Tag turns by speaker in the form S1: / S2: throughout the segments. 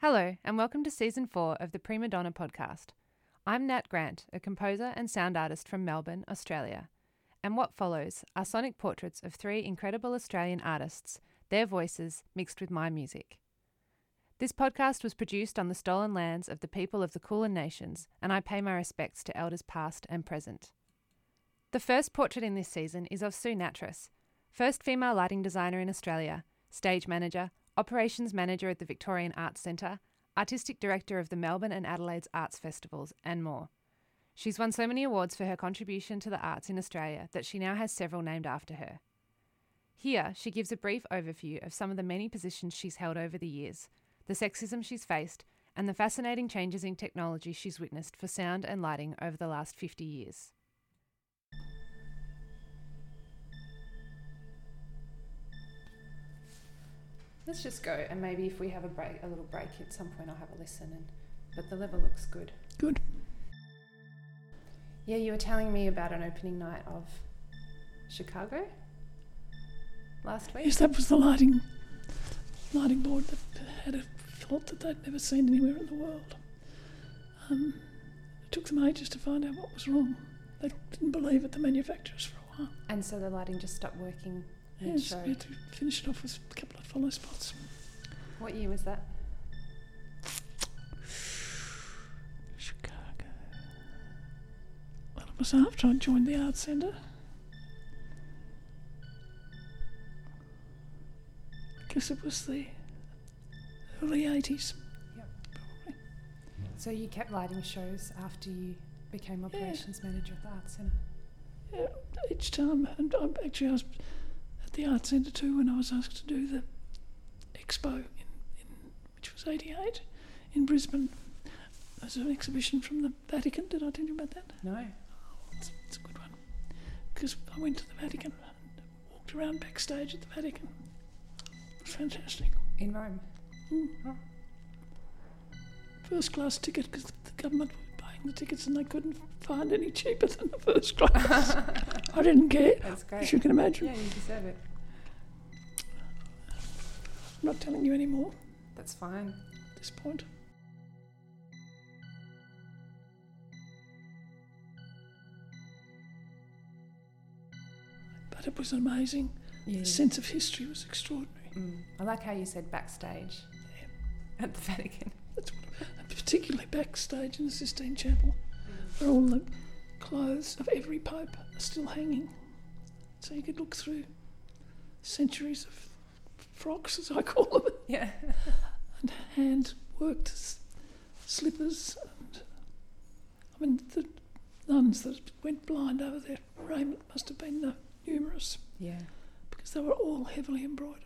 S1: Hello, and welcome to season four of the Prima Donna podcast. I'm Nat Grant, a composer and sound artist from Melbourne, Australia. And what follows are sonic portraits of three incredible Australian artists, their voices mixed with my music. This podcast was produced on the stolen lands of the people of the Kulin Nations, and I pay my respects to elders past and present. The first portrait in this season is of Sue Nattrass, first female lighting designer in Australia, stage manager, operations manager at the Victorian Arts Centre, artistic director of the Melbourne and Adelaide's Arts Festivals, and more. She's won so many awards for her contribution to the arts in Australia that she now has several named after her. Here, she gives a brief overview of some of the many positions she's held over the years, the sexism she's faced, and the fascinating changes in technology she's witnessed for sound and lighting over the last 50 years. Let's just go, and maybe if we have a break, a little break at some point, I'll have a listen. And but the level looks good.
S2: Good.
S1: Yeah, you were telling me about an opening night of Chicago last week.
S2: Yes, that was the lighting lighting board that had a fault that they'd never seen anywhere in the world. Um, it took them ages to find out what was wrong. They didn't believe it, the manufacturers, for a while.
S1: And so the lighting just stopped working
S2: We had to finish it off with a couple of follow spots.
S1: What year was that?
S2: Chicago. Well, it was after I joined the Arts Centre. I guess it was the early 80s.
S1: So you kept lighting shows after you became operations manager at the Arts Centre.
S2: Yeah, each time, and I, actually I was the Arts Centre too when I was asked to do the expo, in, in, which was 88, in Brisbane. There's an exhibition from the Vatican. Did I tell you about that?
S1: No.
S2: It's, it's a good one. Because I went to the Vatican and walked around backstage at the Vatican. It was fantastic.
S1: In Rome.
S2: Mm.
S1: Oh.
S2: First class ticket because the government were buying the tickets and they couldn't find any cheaper than the first class. I didn't care,
S1: That's great.
S2: as you can imagine.
S1: Yeah, you deserve it.
S2: I'm not telling you any more
S1: That's fine.
S2: at this point. But it was amazing.
S1: Yeah.
S2: The sense of history was extraordinary.
S1: Mm. I like how you said backstage at the Vatican.
S2: That's what, and particularly backstage in the Sistine Chapel, where all the clothes of every pope are still hanging. So you could look through centuries of frocks, as I call them,
S1: Yeah.
S2: and hand worked slippers. And, I mean, the nuns that went blind over their raiment must have been uh, numerous
S1: Yeah.
S2: because they were all heavily embroidered.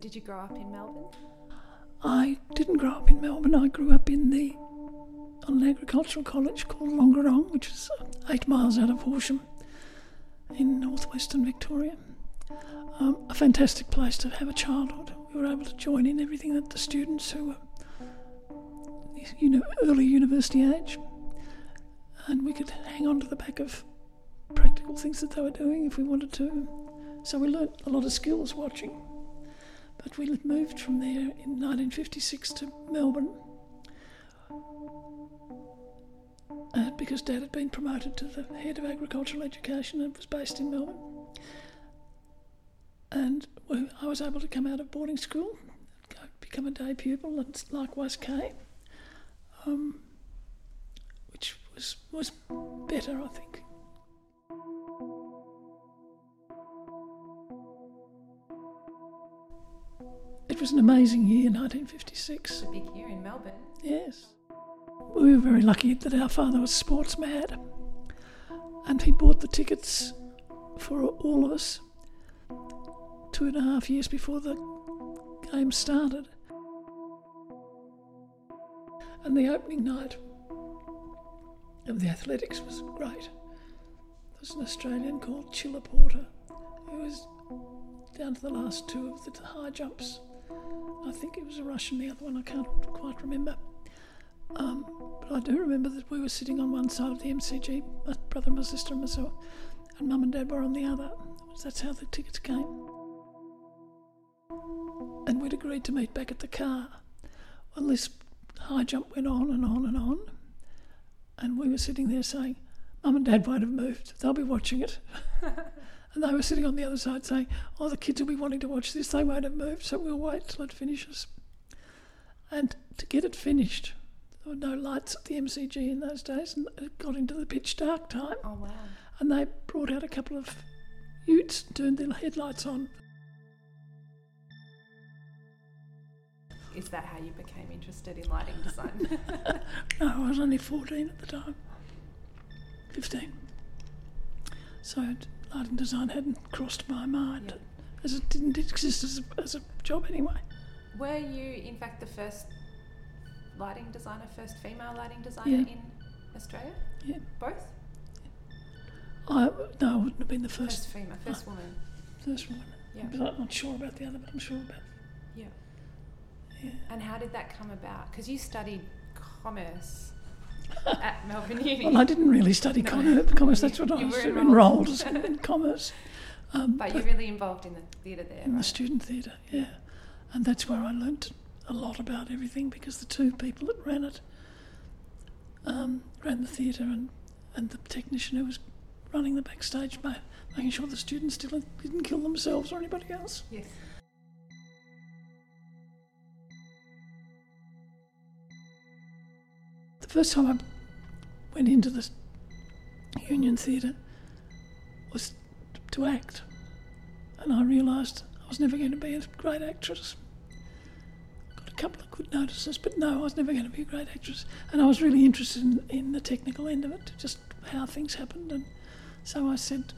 S1: Did you grow up in Melbourne?
S2: I didn't grow up in Melbourne. I grew up in the on an agricultural college called Longerenong, which is eight miles out of Horsham in northwestern Victoria. Um, a fantastic place to have a childhood. We were able to join in everything that the students who were you know, early university age, and we could hang on to the back of practical things that they were doing if we wanted to. So we learnt a lot of skills watching. But we moved from there in 1956 to Melbourne because Dad had been promoted to the head of agricultural education and was based in Melbourne. And I was able to come out of boarding school, go become a day pupil, and likewise Kay, um, which was was better, I think. It was an amazing year, 1956.
S1: It's a big year in Melbourne.
S2: Yes. We were very lucky that our father was sports mad. And he bought the tickets for all of us two and a half years before the game started. And the opening night of the athletics was great. There was an Australian called Chilla Porter who was down to the last two of the high jumps. I think it was a Russian, the other one I can't quite remember. Um, but I do remember that we were sitting on one side of the MCG, my brother, and my sister, and myself, and mum and dad were on the other. That's how the tickets came. And we'd agreed to meet back at the car. Well, this high jump went on and on and on, and we were sitting there saying, Mum and Dad won't have moved. They'll be watching it. and they were sitting on the other side saying, Oh, the kids will be wanting to watch this. They won't have moved, so we'll wait till it finishes. And to get it finished, there were no lights at the MCG in those days, and it got into the pitch dark time.
S1: Oh, wow.
S2: And they brought out a couple of utes and turned their headlights on.
S1: Is that how you became interested in lighting design?
S2: No, I was only 14 at the time. 15. So lighting design hadn't crossed my mind, as it didn't exist as a, as a job anyway.
S1: Were you, in fact, the first lighting designer, first female lighting designer
S2: Yeah.
S1: in Australia?
S2: Yeah.
S1: Both?
S2: I, no, I wouldn't have been the
S1: First
S2: first,
S1: female, first woman.
S2: first woman.
S1: Yeah.
S2: But I'm not sure about the other, but I'm sure about
S1: Yeah.
S2: Yeah.
S1: And how did that come about? Because you studied commerce at Melbourne Uni.
S2: Well, I didn't really study
S1: No.
S2: commerce, commerce that's what I was enrolled
S1: enrolled.
S2: in commerce. Um,
S1: but you're really involved in the theatre there,
S2: in the student theatre, yeah. And that's where I learnt a lot about everything because the two people that ran it um, ran the theatre and, and the technician who was running the backstage, ma- making sure the students didn't, didn't kill themselves or anybody else.
S1: Yes.
S2: The first time I went into the Union Theatre was to act, and I realised I was never going to be a great actress. Couple of good notices, but no, I was never going to be a great actress. And I was really interested in, in the technical end of it, just how things happened. And so I said,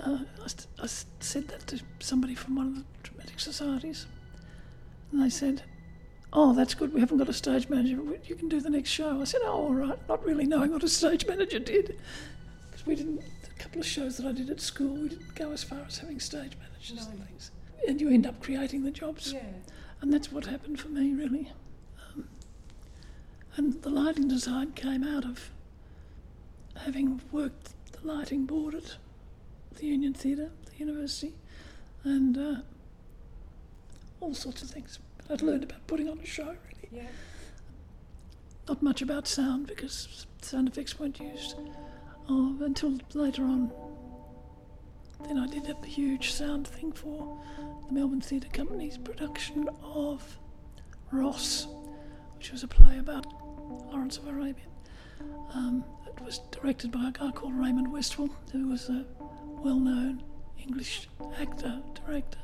S2: uh, I, s- I said that to somebody from one of the dramatic societies, and they said, oh, that's good, we haven't got a stage manager, but you can do the next show. I said, oh, all right, not really knowing what a stage manager did. Because we didn't, a couple of shows that I did at school, we didn't go as far as having stage managers and things. And you end up creating the jobs.
S1: Yeah.
S2: And that's what happened for me, really. Um, and the lighting design came out of having worked the lighting board at the Union Theatre, the university, and uh, all sorts of things. I'd learned about putting on a show, really.
S1: Yeah.
S2: Not much about sound because sound effects weren't used oh, until later on. Then I did a huge sound thing for the Melbourne Theatre Company's production of Ross, which was a play about Lawrence of Arabia. Um, it was directed by a guy called Raymond Westwell, who was a well known English actor, director.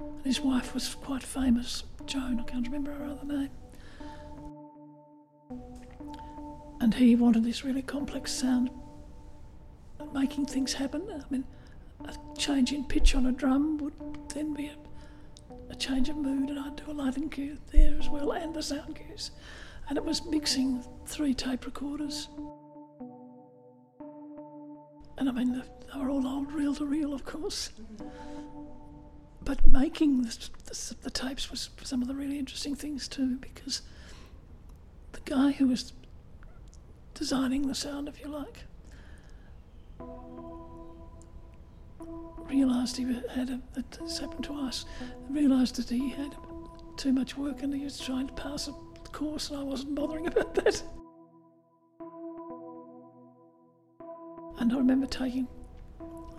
S2: And his wife was quite famous, Joan, I can't remember her other name. And he wanted this really complex sound, making things happen. I mean, a change in pitch on a drum would then be a, a change of mood, and I'd do a lighting cue there as well, and the sound cues. And it was mixing three tape recorders. And I mean, they were all old reel to reel, of course. But making the, the, the tapes was some of the really interesting things too, because the guy who was designing the sound, if you like, realised he had a, that this happened to us. Realised that he had too much work and he was trying to pass a course, and I wasn't bothering about that. And I remember taking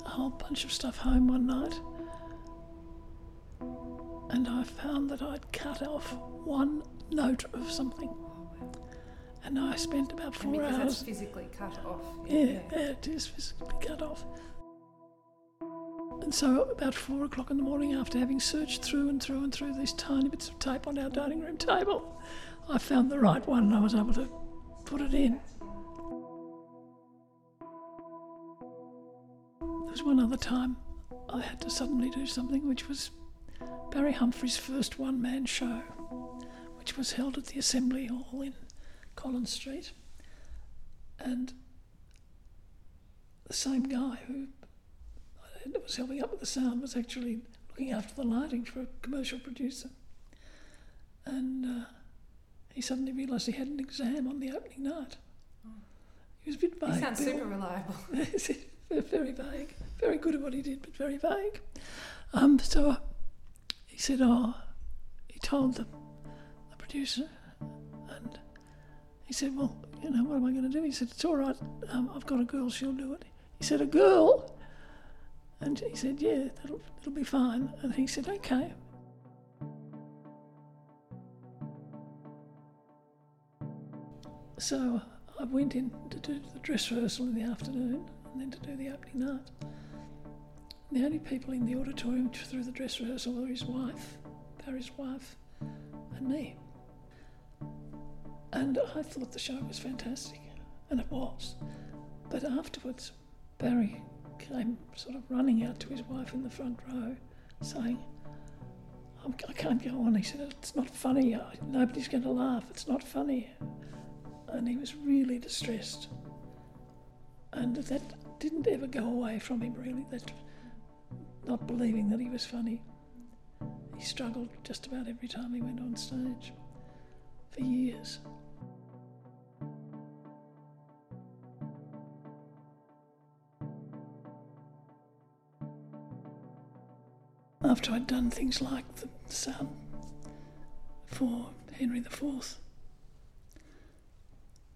S2: a whole bunch of stuff home one night, and I found that I'd cut off one note of something. And I spent about four
S1: because
S2: hours.
S1: that's physically cut off.
S2: Yeah, yeah, it is physically cut off. And so, about four o'clock in the morning, after having searched through and through and through these tiny bits of tape on our dining room table, I found the right one and I was able to put it in. There was one other time I had to suddenly do something which was Barry Humphries' first one man show, which was held at the Assembly Hall in Collins Street. And the same guy who was helping up with the sound was actually looking after the lighting for a commercial producer. And uh, he suddenly realised he had an exam on the opening night. He was a bit vague.
S1: He sounds
S2: Bill.
S1: super reliable.
S2: very vague. Very good at what he did, but very vague. Um, so uh, he said, "Oh," he told the, the producer, and he said, "Well, you know, what am I going to do?" He said, "It's all right. Um, I've got a girl. She'll do it." He said, "A girl?" And he said, "Yeah, that'll it'll be fine." And he said, "Okay." So I went in to do the dress rehearsal in the afternoon and then to do the opening night. The only people in the auditorium through the dress rehearsal were his wife, Barry's wife, and me. And I thought the show was fantastic, and it was. But afterwards, Barry came sort of running out to his wife in the front row, saying, "I'm- I can't go on. He said, It's not funny. Nobody's going to laugh. It's not funny. And he was really distressed. And that didn't ever go away from him, really, that not believing that he was funny. He struggled just about every time he went on stage for years. After I'd done things like the sound for Henry IV,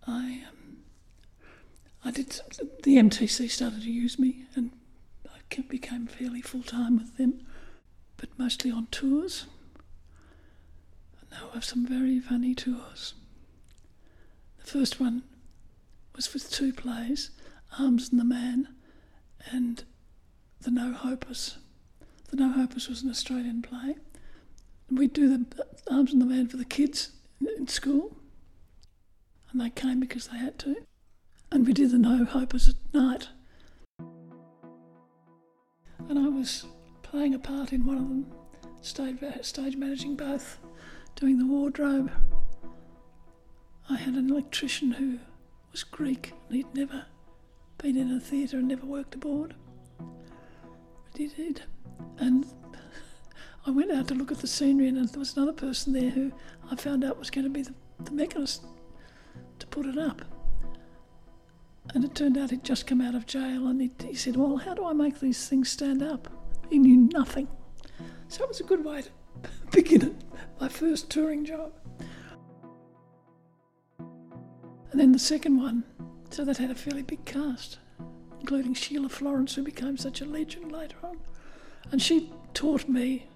S2: I um, I did the MTC started to use me, and I became fairly full time with them, but mostly on tours. And now I have some very funny tours. The first one was with two plays, Arms and the Man, and The No Hopers. The No Hopers was an Australian play. We'd do the Arms and the Man for the kids in school and they came because they had to. And we did the No Hopers at night. And I was playing a part in one of them, stage, stage managing both, doing the wardrobe. I had an electrician who was Greek and he'd never been in a theatre and never worked aboard. Did. And I went out to look at the scenery and there was another person there who I found out was going to be the, the mechanist to put it up. And it turned out he'd just come out of jail and he, he said, Well, how do I make these things stand up? He knew nothing. So it was a good way to begin it, my first touring job. And then the second one, so that had a fairly big cast, including Sheila Florance, who became such a legend later on. And she taught me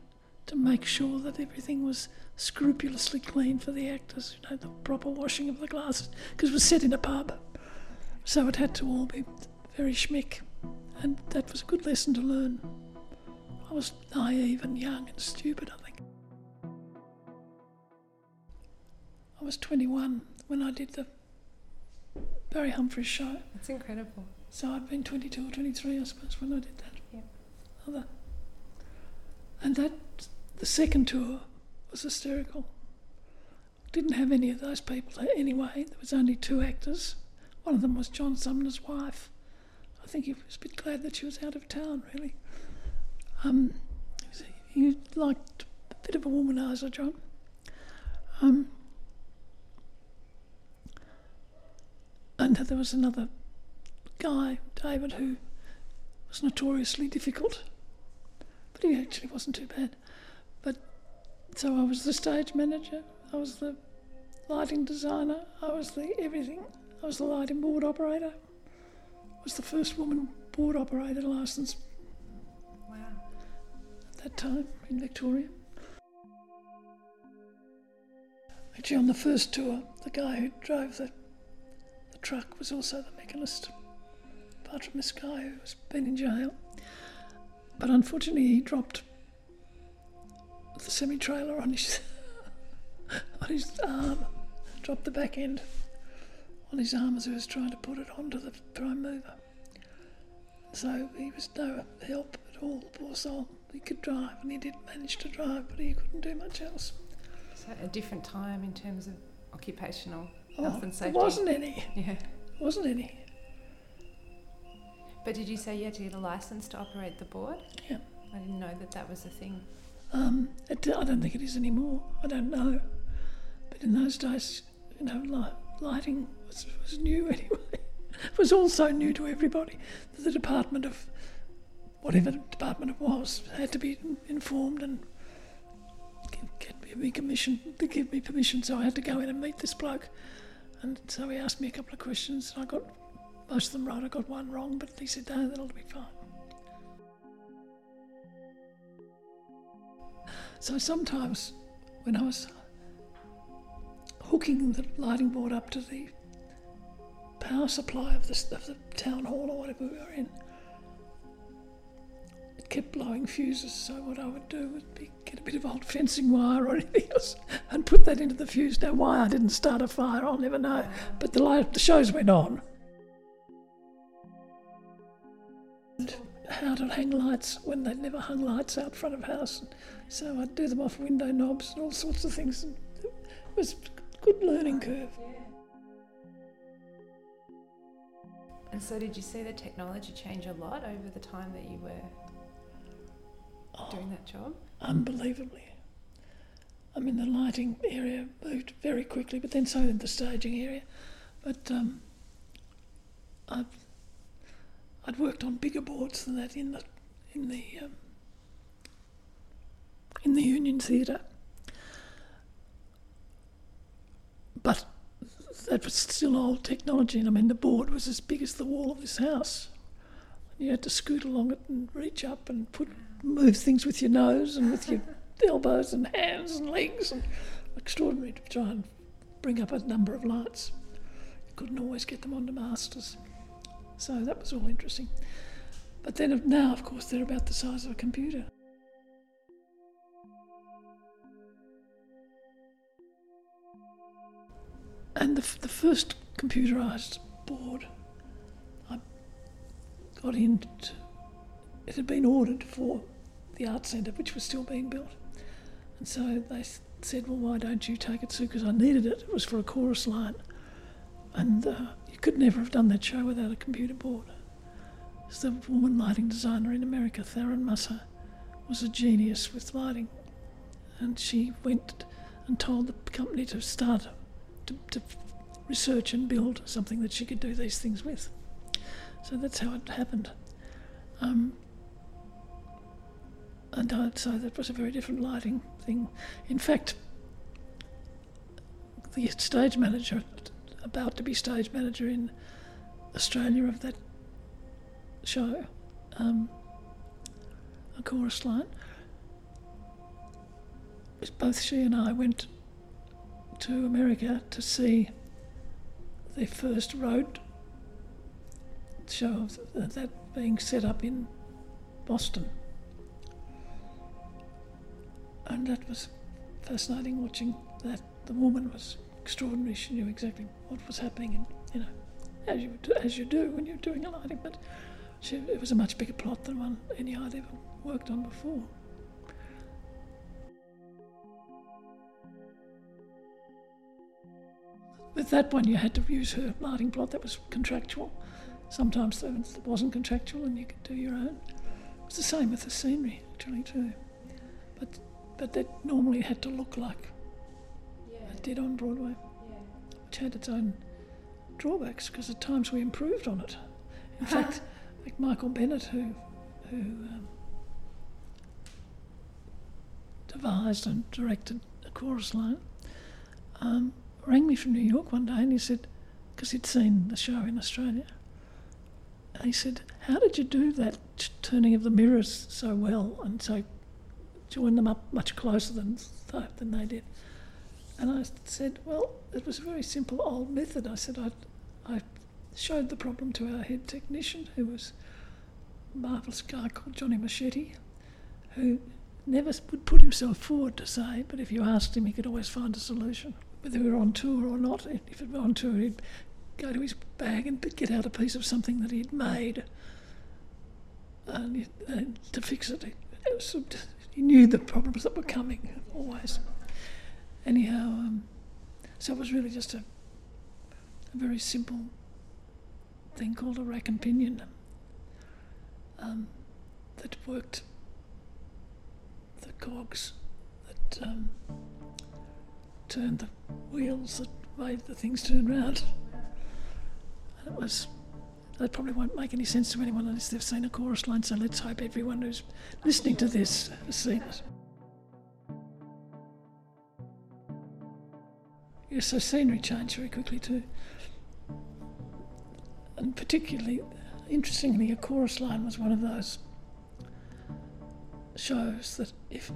S2: to make sure that everything was scrupulously clean for the actors, you know, the proper washing of the glasses, because it was set in a pub. So it had to all be very schmick, and that was a good lesson to learn. I was naive and young and stupid, I think. I was 21 when I did the Barry Humphries show.
S1: That's incredible.
S2: So I'd been 22 or 23, I suppose, when I did that. Other. And that, the second tour was hysterical. Didn't have any of those people there anyway. There was only two actors. One of them was John Sumner's wife. I think he was a bit glad that she was out of town, really. Um, he liked a bit of a womanizer, John. Um, and there was another guy, David, who was notoriously difficult, but he actually wasn't too bad. But so I was the stage manager, I was the lighting designer, I was the everything. I was the lighting board operator. I was the first woman board operator licensed that time in Victoria. Actually, on the first tour, the guy who drove the, the truck was also the mechanist, apart from this guy who's been in jail. But unfortunately, he dropped the semi trailer on his, on his arm, dropped the back end on his arm as he was trying to put it onto the prime mover. So he was no help at all, poor soul. He could drive and he did manage to drive, but he couldn't do much else.
S1: So a different time in terms of occupational
S2: Oh,
S1: health and
S2: there
S1: safety.
S2: wasn't any.
S1: Yeah.
S2: Wasn't any.
S1: But did you say you had to get a license to operate the board?
S2: Yeah.
S1: I didn't know that that was a thing.
S2: Um, it, I don't think it is anymore. I don't know. But in those days, you know, li- lighting was, was new anyway. it was also new to everybody. The department of whatever department it was had to be informed and get me permission to give me permission. So I had to go in and meet this bloke, and so he asked me a couple of questions. And I got most of them right. I got one wrong, but he said, "No, that'll be fine." So sometimes when I was hooking the lighting board up to the power supply of the, of the town hall or whatever we were in, it kept blowing fuses. So what I would do would be get a bit of old fencing wire or anything else and put that into the fuse. Now why I didn't start a fire, I'll never know. But the light, the shows went on. And how to hang lights when they'd never hung lights out front of house. So I'd do them off window knobs and all sorts of things. And it was a good learning curve.
S1: And so, did you see the technology change a lot over the time that you were oh, doing that job?
S2: Unbelievably. I mean, the lighting area moved very quickly, but then so did the staging area. But um, I've, I'd worked on bigger boards than that in the in the um, in the Union Theatre. But that was still old technology, and I mean, the board was as big as the wall of this house. You had to scoot along it and reach up and put move things with your nose and with your elbows and hands and legs, and extraordinary to try and bring up a number of lights. You couldn't always get them onto masters, so that was all interesting. But then now, of course, they're about the size of a computer. And the, the first computerised board I got into, it had been ordered for the art centre, which was still being built. And so they said, Well, why don't you take it, Sue? Because I needed it. It was for a chorus line. And uh, you could never have done that show without a computer board. So the woman lighting designer in America, Tharon Musser, was a genius with lighting. And she went and told the company to start to, to research and build something that she could do these things with. So that's how it happened. Um, and uh, so that was a very different lighting thing. In fact, the stage manager, about to be stage manager in Australia of that show, um, a chorus line, both she and I went to America to see the first road show of that being set up in Boston. And that was fascinating watching that. The woman was extraordinary. She knew exactly what was happening, and you know, as you as you do when you're doing a lighting. But she, it was a much bigger plot than one any I'd ever worked on before. With that one, you had to use her lighting plot. That was contractual. Sometimes it wasn't contractual, and you could do your own. It was the same with the scenery, actually, too. But but that normally had to look like. It did on Broadway, yeah. which had its own drawbacks because at times we improved on it. In fact, like Michael Bennett, who who um, devised and directed a chorus line. Um, rang me from New York one day and he said, because he'd seen the show in Australia, he said, How did you do that turning of the mirrors so well and so join them up much closer than, than they did? And I said, Well, it was a very simple old method. I said, I, I showed the problem to our head technician, who was a marvellous guy called Johnny Machete, who never would put himself forward to say, but if you asked him, he could always find a solution whether we were on tour or not. If it were on tour, he'd go to his bag and get out a piece of something that he'd made and, and to fix it. it he knew the problems that were coming always. Anyhow, um, so it was really just a, a, very simple thing called a rack and pinion um, that worked the cogs that. Um, turned the wheels that made the things turn round. And it was. That probably won't make any sense to anyone unless they've seen a chorus line, so let's hope everyone who's listening to this has seen it. Yes, so scenery changed very quickly too. And particularly, interestingly, a chorus line was one of those shows that if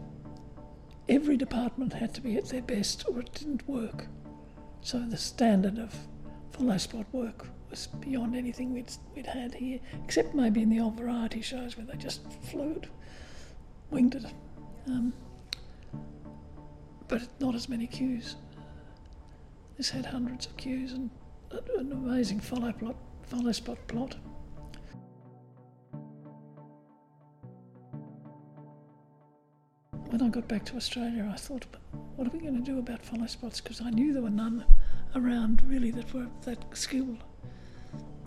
S2: every department had to be at their best or it didn't work. So the standard of follow spot work was beyond anything we'd, we'd had here, except maybe in the old variety shows where they just flew it, winged it. Um, but not as many cues. This had hundreds of cues and an amazing follow plot, follow spot plot. When I got back to Australia, I thought, what are we going to do about follow spots? Because I knew there were none around really that were that skilled.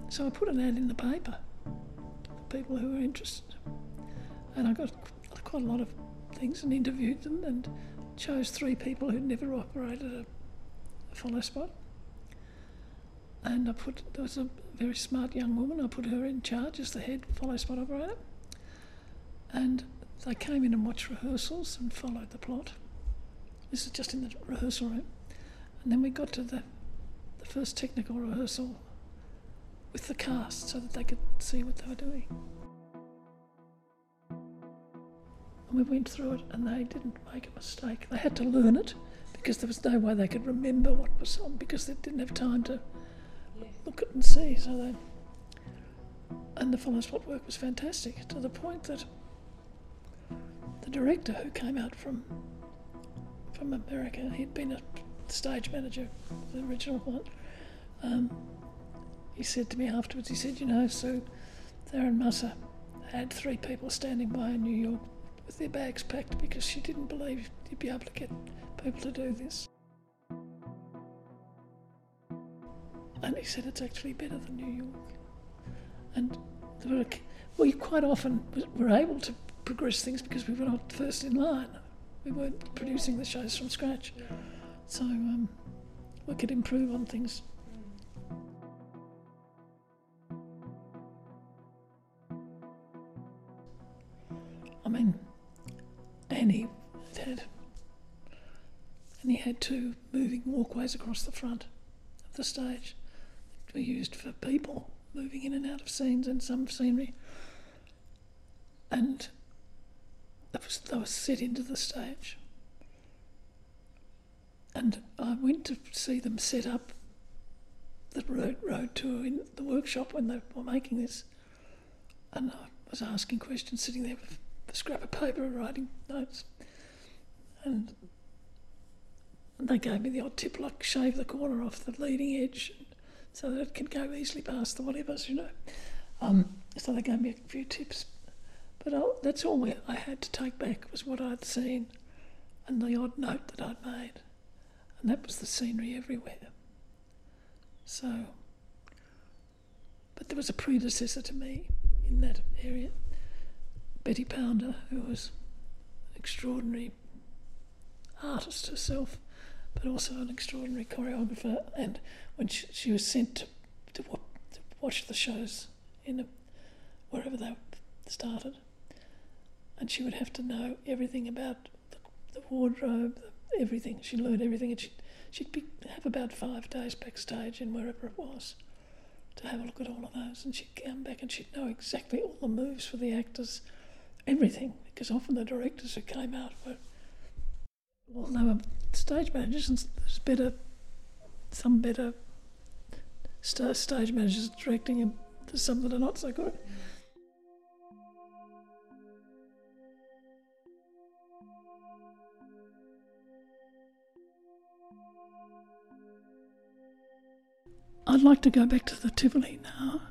S2: So I put an ad in the paper for people who were interested. And I got quite a lot of things and interviewed them and chose three people who'd never operated a follow spot. And I put, there was a very smart young woman, I put her in charge as the head follow spot operator. And they came in and watched rehearsals and followed the plot. This is just in the rehearsal room. And then we got to the, the first technical rehearsal with the cast so that they could see what they were doing. And we went through it and they didn't make a mistake. They had to learn it because there was no way they could remember what was on because they didn't have time to look at and see. So they and the follow spot work was fantastic to the point that the director who came out from from America, he'd been a stage manager, the original one. Um, he said to me afterwards, he said, you know, so Tharon Musser had three people standing by in New York with their bags packed because she didn't believe you'd be able to get people to do this. And he said it's actually better than New York. And were, we quite often were able to progress things because we were not first in line. We weren't producing the shows from scratch. So um, we could improve on things. I mean, Annie had, and he had two moving walkways across the front of the stage that were used for people moving in and out of scenes and some scenery. And that was, they were set into the stage. And I went to see them set up the road, road tour in the workshop when they were making this. And I was asking questions, sitting there with a scrap of paper writing notes. And they gave me the odd tip, like shave the corner off the leading edge so that it can go easily past the whatevers, you know. Um, so they gave me a few tips. But I'll, that's all I had to take back was what I'd seen and the odd note that I'd made. And that was the scenery everywhere. So, but there was a predecessor to me in that area, Betty Pounder, who was an extraordinary artist herself, but also an extraordinary choreographer. And when she, she was sent to, to, to watch the shows in a, wherever they started, and she would have to know everything about the, the wardrobe, everything. She learned everything, and she'd, she'd be, have about five days backstage in wherever it was to have a look at all of those. And she'd come back and she'd know exactly all the moves for the actors, everything, because often the directors who came out were, they were stage managers, better, some better stage managers directing, and there's some that are not so good. I'd like to go back to the Tivoli now,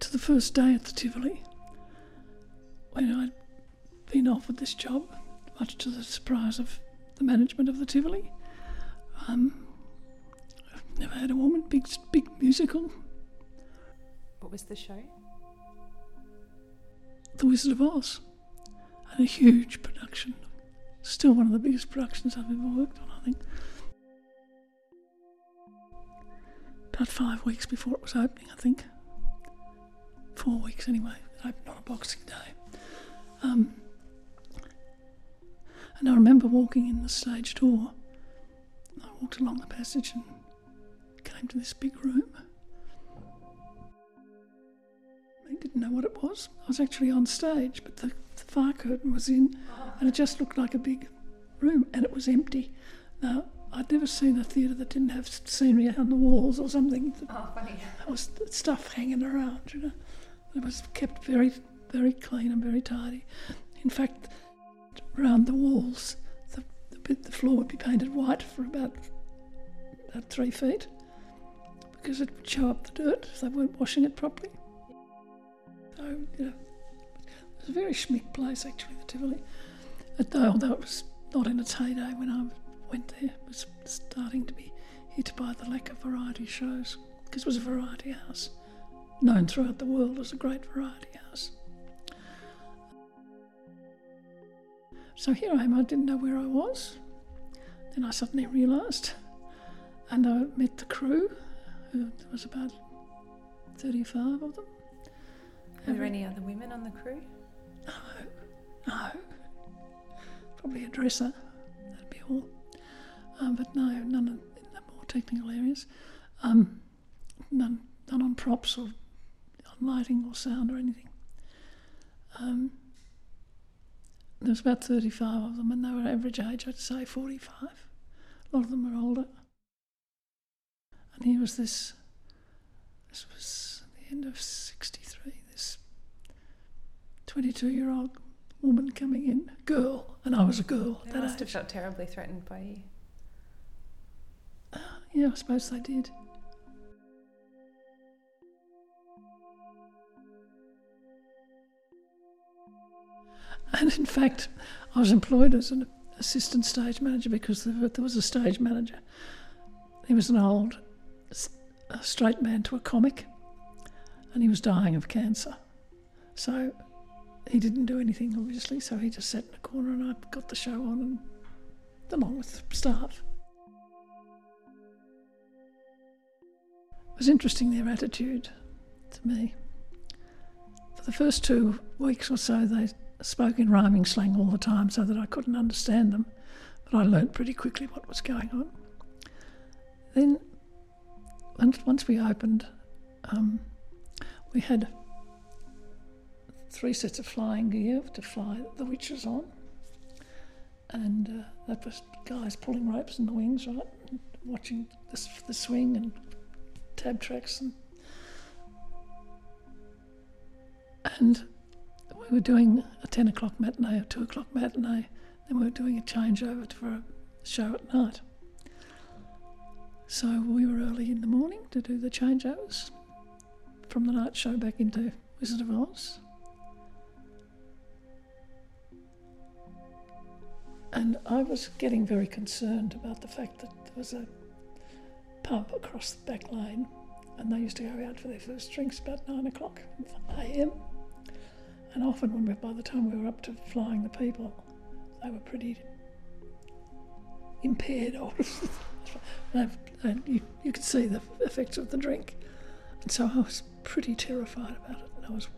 S2: to the first day at the Tivoli, when I'd been offered this job, much to the surprise of the management of the Tivoli. Um, I've never had a woman. Big, big musical.
S1: What was the show?
S2: The Wizard of Oz. And a huge production. Still one of the biggest productions I've ever worked on, I think. About five weeks before it was opening, I think. Four weeks anyway. It opened on a Boxing Day. Um, and I remember walking in the stage door. I walked along the passage and came to this big room. I didn't know what it was. I was actually on stage, but the, the fire curtain was in, and it just looked like a big room, and it was empty. Now, I'd never seen a theatre that didn't have scenery on the walls or something.
S1: Oh, funny.
S2: There was stuff hanging around, you know. It was kept very, very clean and very tidy. In fact, around the walls, the, the, the floor would be painted white for about, about three feet because it would show up the dirt if they weren't washing it properly. So, you know, it was a very schmick place actually, the Tivoli. Although it was not in its heyday when I went there, it was starting to be hit by the lack of variety shows because it was a variety house known throughout the world as a great variety house. So here I am, I didn't know where I was. Then I suddenly realised, and I met the crew, who, there was about 35 of them.
S1: Were there any other women on the crew?
S2: No, no. Probably a dresser, that'd be all. Um, but no, none in the more technical areas. Um, none, none on props or on lighting or sound or anything. Um, there was about 35 of them, and they were average age, I'd say 45. A lot of them were older. And here was this, this was the end of 63, this 22 year old woman coming in, girl, and I was a girl
S1: They must have
S2: age.
S1: felt terribly threatened by you.
S2: Uh, yeah, I suppose they did. And in fact, I was employed as an assistant stage manager because there, was a stage manager. He was an old straight man to a comic, and he was dying of cancer. So he didn't do anything, obviously, so he just sat in a corner and I got the show on, and along with the staff. It was interesting their attitude to me. The first two weeks or so, they spoke in rhyming slang all the time so that I couldn't understand them, but I learnt pretty quickly what was going on. Then, once, once we opened, um, we had three sets of flying gear to fly the witches on, and uh, that was guys pulling ropes in the wings, right, watching the, the swing and tab tracks and and we were doing a 10 o'clock matinee or 2 o'clock matinee then we were doing a changeover for a show at night so we were early in the morning to do the changeovers from the night show back into Wizard of Oz and I was getting very concerned about the fact that there was a pub across the back lane, and they used to go out for their first drinks about nine o'clock a.m. And often, when we, by the time we were up to flying the people, they were pretty impaired. Or and you, you could see the effects of the drink, and so I was pretty terrified about it. And I was,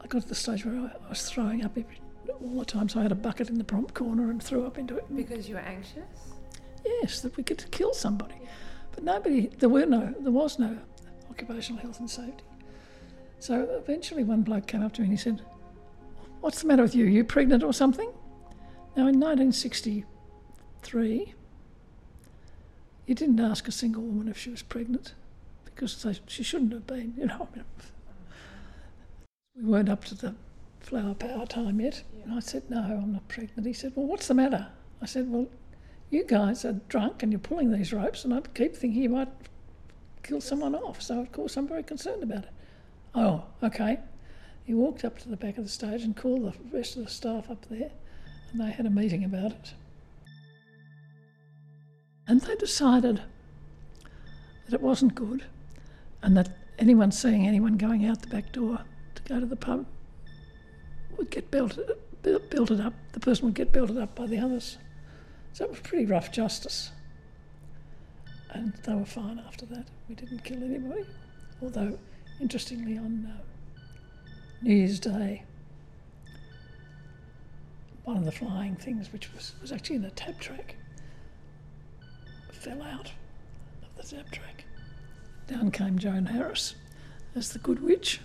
S2: I got to the stage where I, I was throwing up every, all the time. So I had a bucket in the prompt corner and threw up into it.
S1: Because you were anxious?
S2: Yes, that we could kill somebody. But nobody, there were no, there was no occupational health and safety. So eventually one bloke came up to me and he said, What's the matter with you? Are You pregnant or something? Now in 1963, you didn't ask a single woman if she was pregnant because they, she shouldn't have been, you know. I mean, we weren't up to the flower power time yet. And I said, No, I'm not pregnant. He said, Well, what's the matter? I said, Well, you guys are drunk and you're pulling these ropes, and I keep thinking you might kill someone off. So, of course, I'm very concerned about it. Oh, okay. He walked up to the back of the stage and called the rest of the staff up there, and they had a meeting about it. And they decided that it wasn't good, and that anyone seeing anyone going out the back door to go to the pub would get belted, belted up. The person would get belted up by the others. So it was pretty rough justice. and they were fine after that. We didn't kill anybody. Although, interestingly, on uh, New Year's Day, one of the flying things, which was, was actually in a tab track, fell out of the tab track. Down came Joan Harris as the good witch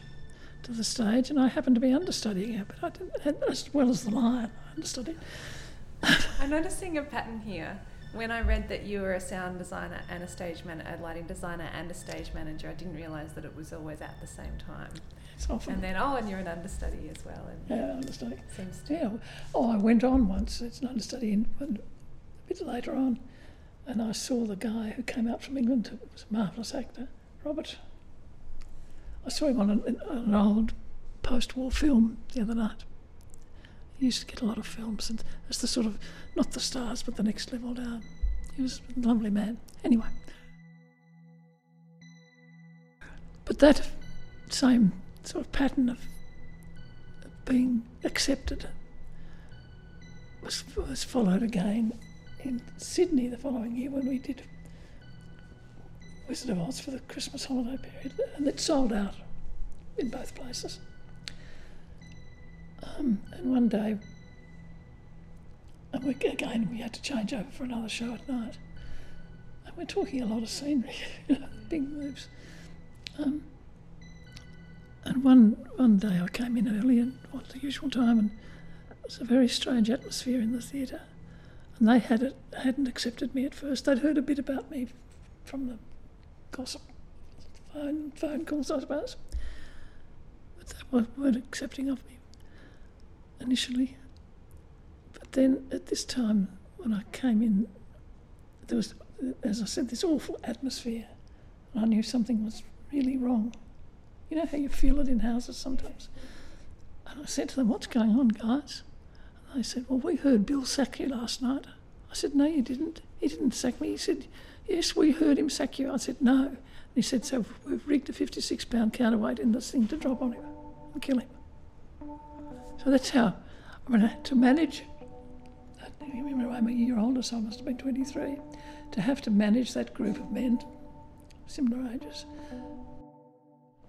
S2: to the stage, and I happened to be understudying her, but I didn't, as well as the lion, I understudied.
S1: I'm noticing a pattern here. When I read that you were a sound designer and a stage man, a lighting designer and a stage manager, I didn't realise that it was always at the same time.
S2: It's often.
S1: And then, oh, and you're an understudy as well. And
S2: yeah, understudy.
S1: Seems to.
S2: Yeah. Oh, I went on once. It's an understudy, in, a bit later on, and I saw the guy who came out from England. Who was a marvellous actor, Robert. I saw him on an, an old post-war film the other night. He used to get a lot of films, and it's the sort of not the stars, but the next level down. He was a lovely man. Anyway, but that same sort of pattern of being accepted was, was followed again in Sydney the following year when we did Wizard of Oz for the Christmas holiday period, and it sold out in both places. Um, and one day, and we, again, we had to change over for another show at night. And we're talking a lot of scenery, big moves. Um, and one one day I came in early and at the usual time, and it was a very strange atmosphere in the theatre. And they had it, hadn't accepted me at first. They'd heard a bit about me from the gossip phone phone calls, I suppose, but they weren't accepting of me initially. But then at this time, when I came in, there was, as I said, this awful atmosphere. And I knew something was really wrong. You know how you feel it in houses sometimes? And I said to them, What's going on, guys? And they said, Well, we heard Bill sack you last night. I said, No, you didn't. He didn't sack me. He said, Yes, we heard him sack you. I said, No. And he said, So we've rigged a 56 pound counterweight in this thing to drop on him and kill him. So that's how I mean, to manage. I'm a year older, so I must have been 23. To have to manage that group of men, similar ages,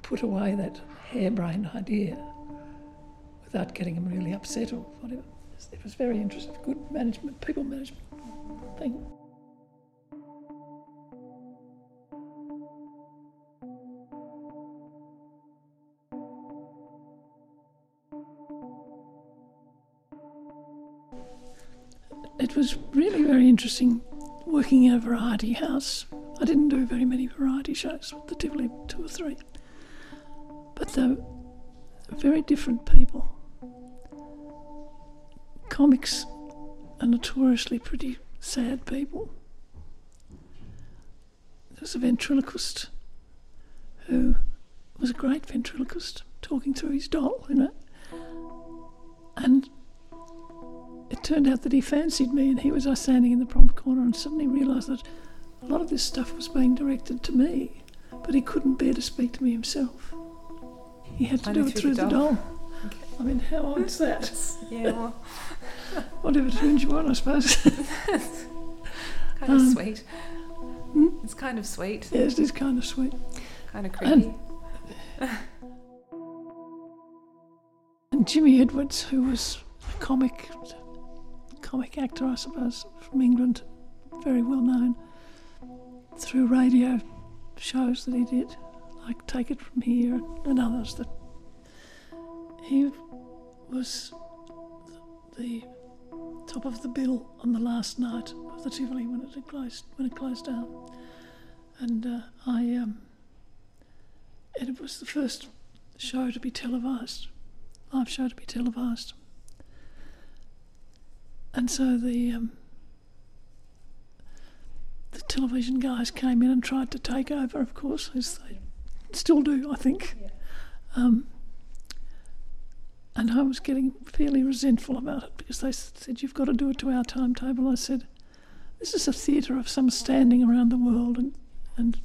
S2: put away that harebrained idea without getting them really upset or whatever. It was very interesting. Good management, people management thing. Interesting working in a variety house. I didn't do very many variety shows with the Tivoli, two or three. But they're very different people. Comics are notoriously pretty sad people. There's a ventriloquist who was a great ventriloquist talking through his doll, you know. And it turned out that he fancied me and he was standing in the prompt corner and suddenly realised that a lot of this stuff was being directed to me, but he couldn't bear to speak to me himself. He had to do it through the doll. Okay. I mean, how odd's that?
S1: yeah, well.
S2: Whatever turns you on, I suppose.
S1: kind of um, sweet. Hmm? It's kind of sweet.
S2: Yes, it is kind of sweet.
S1: Kind of creepy.
S2: And, and Jimmy Edwards, who was a comic comic actor, I suppose, from England, very well known through radio shows that he did, like Take It From Here and others that he was the top of the bill on the last night of the Tivoli when it closed when it closed down, and uh, I um, and it was the first show to be televised, live show to be televised, and so the um, the television guys came in and tried to take over, of course, as they still do, I think. Um, and I was getting fairly resentful about it because they said, You've got to do it to our timetable. I said, This is a theatre of some standing around the world. And, and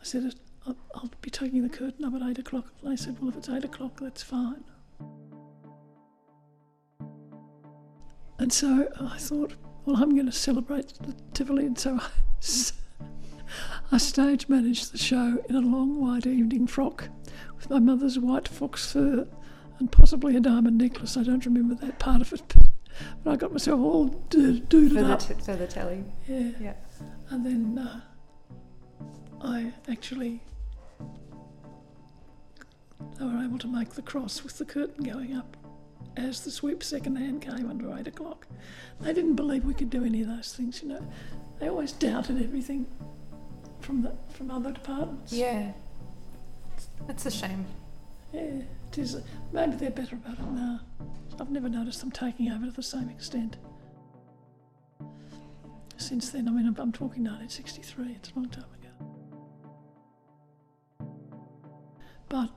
S2: I said, I'll, I'll be taking the curtain up at 8 o'clock. And they said, Well, if it's 8 o'clock, that's fine. And so I thought, well, I'm going to celebrate the Tivoli. And so I I stage managed the show in a long white evening frock with my mother's white fox fur and possibly a diamond necklace. I don't remember that part of it, but, but I got myself all do-
S1: For the,
S2: up.
S1: t- for the telly.
S2: yeah.
S1: Yeah.
S2: And then uh, I actually they were able to make the cross with the curtain going up as the sweep second hand came under eight o'clock. They didn't believe we could do any of those things, you know. They always doubted everything from the from other departments.
S1: Yeah. That's a shame.
S2: Yeah, it is. Maybe they're better about it now. I've never noticed them taking over to the same extent. Since then, I mean, I'm, I'm talking 1963, it's a long time ago. But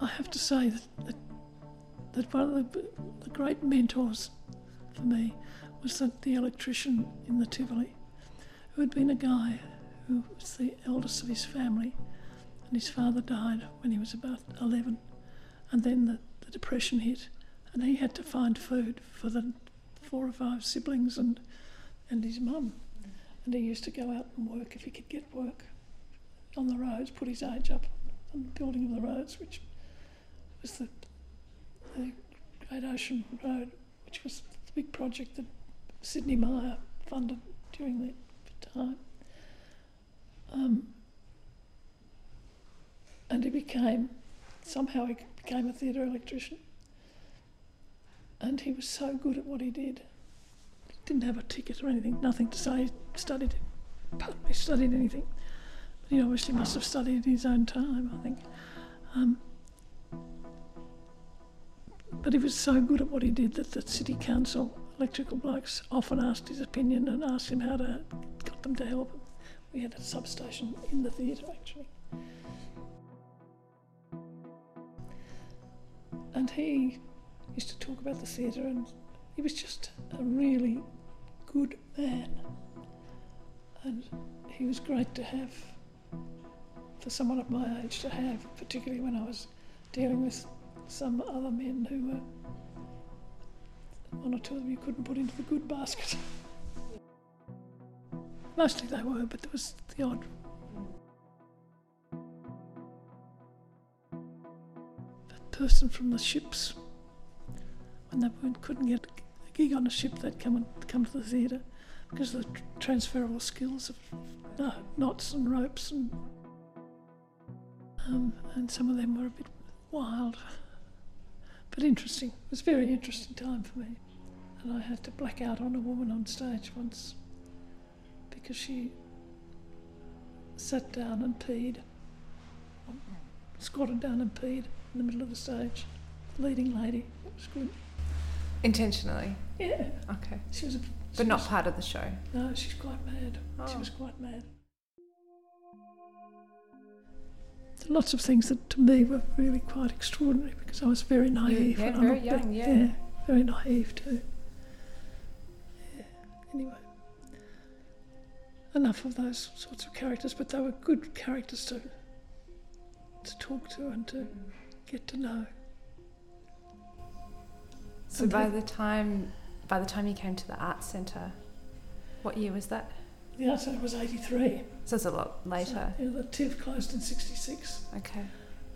S2: I have to say that, that, that one of the, the great mentors for me was the, the electrician in the Tivoli, who had been a guy who was the eldest of his family and his father died when he was about 11 and then the, the depression hit and he had to find food for the four or five siblings and and his mum and he used to go out and work if he could get work on the roads put his age up on the building of the roads which was the, the Great Ocean Road which was the big project that Sidney Myer funded during that time. Um, and he became somehow he became a theatre electrician. And he was so good at what he did. He didn't have a ticket or anything nothing to say. He studied pardon studied anything. But he obviously must have studied in his own time I think. Um, but he was so good at what he did that the city council electrical blokes often asked his opinion and asked him how to got them to help we had a substation in the theatre actually. And he used to talk about the theatre and he was just a really good man. And he was great to have for someone of my age to have particularly when I was dealing with some other men who were one or two of them you couldn't put into the good basket mostly they were but there was the odd That person from the ships. When they couldn't get a gig on a ship, they'd come and come to the theatre because of the transferable skills of uh, knots and ropes, and um, and some of them were a bit wild, but interesting. It was a very interesting time for me, and I had to black out on a woman on stage once because she sat down and peed, squatted down and peed in the middle of the stage. Leading lady. It was good.
S1: Intentionally.
S2: Yeah.
S1: Okay.
S2: She was a.
S1: But not part of the show.
S2: No, she's quite mad. She
S1: Oh.
S2: was quite mad. Lots of things that to me were really quite extraordinary because I was very naive.
S1: yeah,
S2: I
S1: very
S2: looked back.
S1: young, yeah.
S2: very naive too. Yeah. Anyway, enough of those sorts of characters, but they were good characters to to talk to and to get to know.
S1: So
S2: And
S1: by
S2: then-
S1: the time by the time you came to the arts centre, what year was that?
S2: The centre was 83.
S1: So it's a lot later.
S2: So, yeah, the TIV closed in 66.
S1: Okay.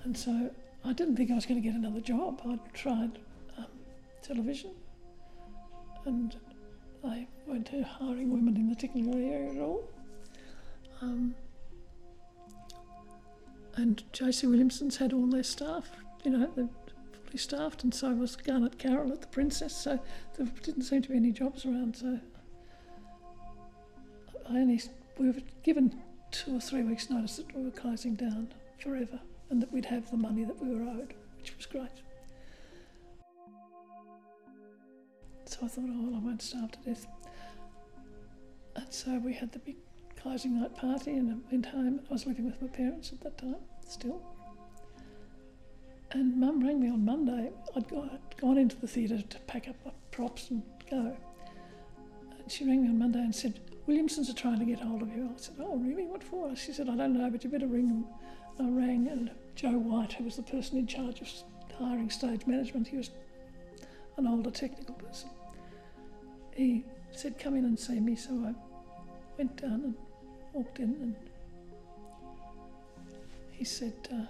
S2: And so I didn't think I was going to get another job. I'd tried um, television and they weren't hiring women in the technical area at all. Um, and JC Williamson's had all their staff, you know, they're fully staffed, and so was Garnet Carroll at the Princess, so there didn't seem to be any jobs around. So I only, we were given two or three weeks' notice that we were closing down forever and that we'd have the money that we were owed, which was great. So I thought, oh, well, I won't starve to death. And so we had the big closing night party and I went home. I was living with my parents at that time, still. And Mum rang me on Monday. I'd, go, I'd gone into the theatre to pack up my props and go. And she rang me on Monday and said, Williamsons are trying to get hold of you. I said, oh, really? What for? She said, I don't know, but you better ring them. I rang, and Joe White, who was the person in charge of hiring stage management, he was an older technical person. He said, come in and see me. So I went down and walked in and he said, uh,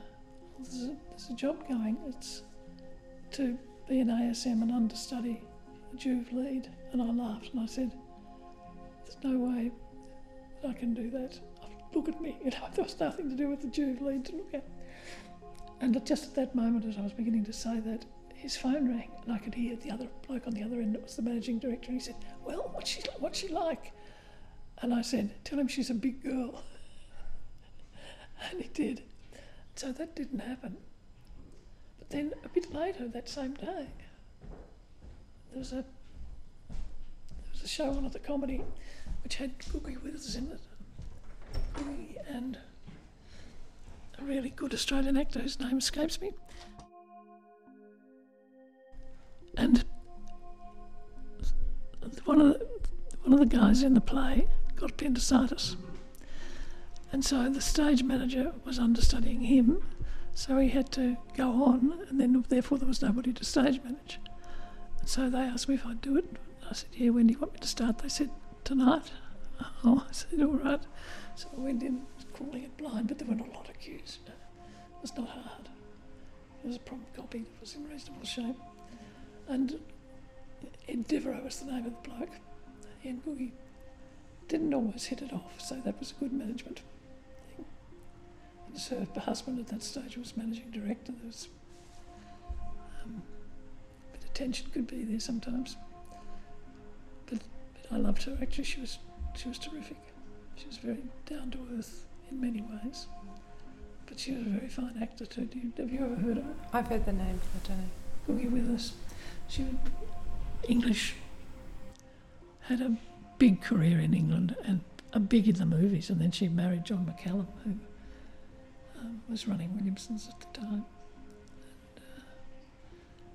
S2: there's, a, there's a job going. It's to be an ASM and understudy a Juve lead. And I laughed and I said, there's no way that I can do that. Look at me, you know, there was nothing to do with the Juve lead to look at. And just at that moment, as I was beginning to say that, his phone rang and I could hear the other bloke on the other end. It was the managing director. And he said, "Well, what's she what's she like?" And I said, "Tell him she's a big girl." and he did. So that didn't happen. But then a bit later that same day, there was a a show the comedy which had Googie Withers in it. Googie and a really good Australian actor whose name escapes me. And one of the, one of the guys in the play got appendicitis, and so the stage manager was understudying him, so he had to go on, and then therefore there was nobody to stage manage. And so they asked me if I'd do it. I said, "Yeah, when do you want me to start?" They said, "Tonight." Oh, I said, "All right." So I went in, crawling it blind, but there were not a lot of cues. It was not hard. It was a prompt copy that was in reasonable shape. And Ed Devereux was the name of the bloke. And Googie didn't always hit it off, so that was a good management thing. And her husband at that stage was managing director. There was um, a bit of tension could be there sometimes. But, but I loved her actually. She was she was terrific. She was very down to earth in many ways. But she was a very fine actor too. You, have you ever heard of her?
S1: I've heard the name, I don't know.
S2: with us? She was English, had a big career in England and a big in the movies, and then she married John McCallum, who um, was running Williamson's at the time. And, uh,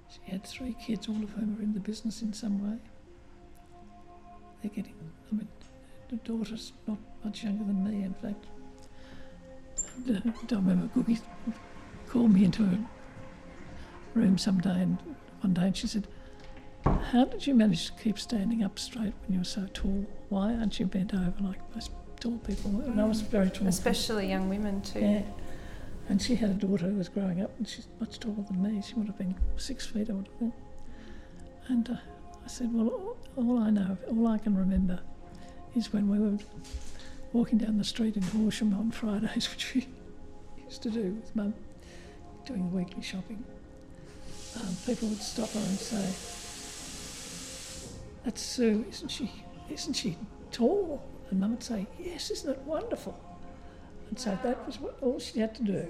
S2: she had three kids, all of whom are in the business in some way. They're getting, I mean, the daughter's not much younger than me, in fact. And, uh, I remember Googie called me into a room someday and one day and she said, How did you manage to keep standing up straight when you were so tall? Why aren't you bent over like most tall people? And I was very tall.
S1: Especially young women too.
S2: Yeah. And she had a daughter who was growing up and she's much taller than me. She would have been six feet, I would have thought. And uh, I said, Well, all I know, all I can remember is when we were walking down the street in Horsham on Fridays, which we used to do with Mum, doing the weekly shopping um, people would stop her and say, "That's Sue, isn't she? Isn't she tall?" And Mum would say, "Yes, isn't it wonderful?" And so that was what, all she had to do.